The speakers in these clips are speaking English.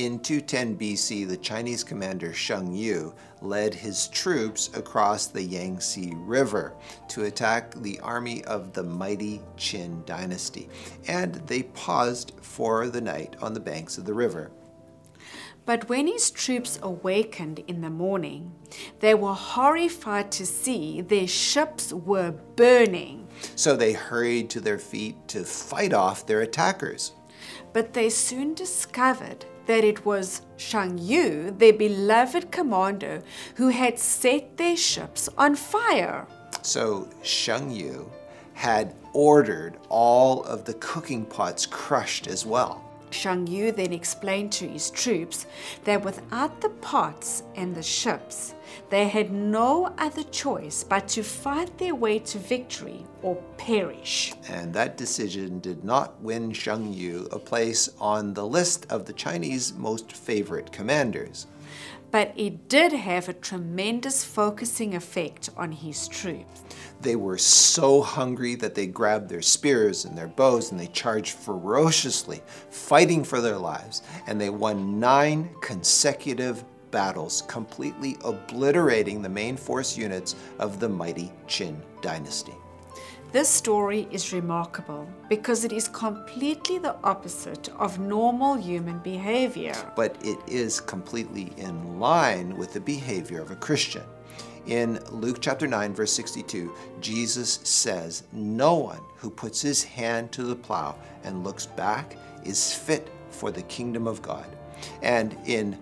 In 210 BC, the Chinese commander Xiang Yu led his troops across the Yangtze River to attack the army of the mighty Qin dynasty, and they paused for the night on the banks of the river. But when his troops awakened in the morning, they were horrified to see their ships were burning. So they hurried to their feet to fight off their attackers. But they soon discovered that it was Xiang Yu, their beloved commander, who had set their ships on fire. So Xiang Yu had ordered all of the cooking pots crushed as well. Xiang Yu then explained to his troops that without the pots and the ships, they had no other choice but to fight their way to victory or perish. And that decision did not win Xiang Yu a place on the list of the Chinese most favorite commanders. But it did have a tremendous focusing effect on his troops. They were so hungry that they grabbed their spears and their bows and they charged ferociously, fighting for their lives. And they won nine consecutive battles, completely obliterating the main force units of the mighty Qin dynasty. This story is remarkable because it is completely the opposite of normal human behavior. But it is completely in line with the behavior of a Christian. In Luke chapter 9, verse 62, Jesus says, No one who puts his hand to the plow and looks back is fit for the kingdom of God. And in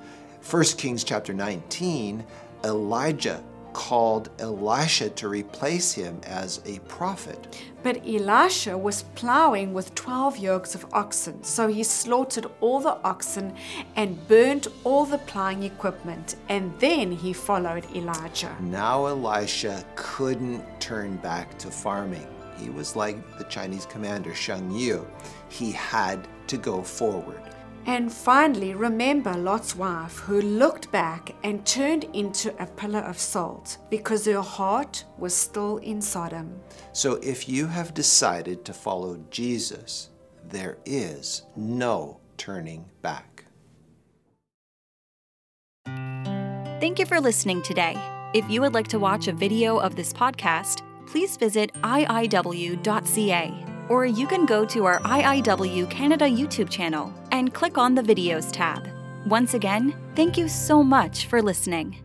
1 Kings chapter 19, Elijah called Elisha to replace him as a prophet. But Elisha was plowing with 12 yokes of oxen, so he slaughtered all the oxen and burnt all the plowing equipment, and then he followed Elijah. Now Elisha couldn't turn back to farming. He was like the Chinese commander Xiang Yu. He had to go forward. And finally, remember Lot's wife who looked back and turned into a pillar of salt because her heart was still in Sodom. So if you have decided to follow Jesus, there is no turning back. Thank you for listening today. If you would like to watch a video of this podcast, please visit iiw.ca or you can go to our IIW Canada YouTube channel and click on the Videos tab. Once again, thank you so much for listening.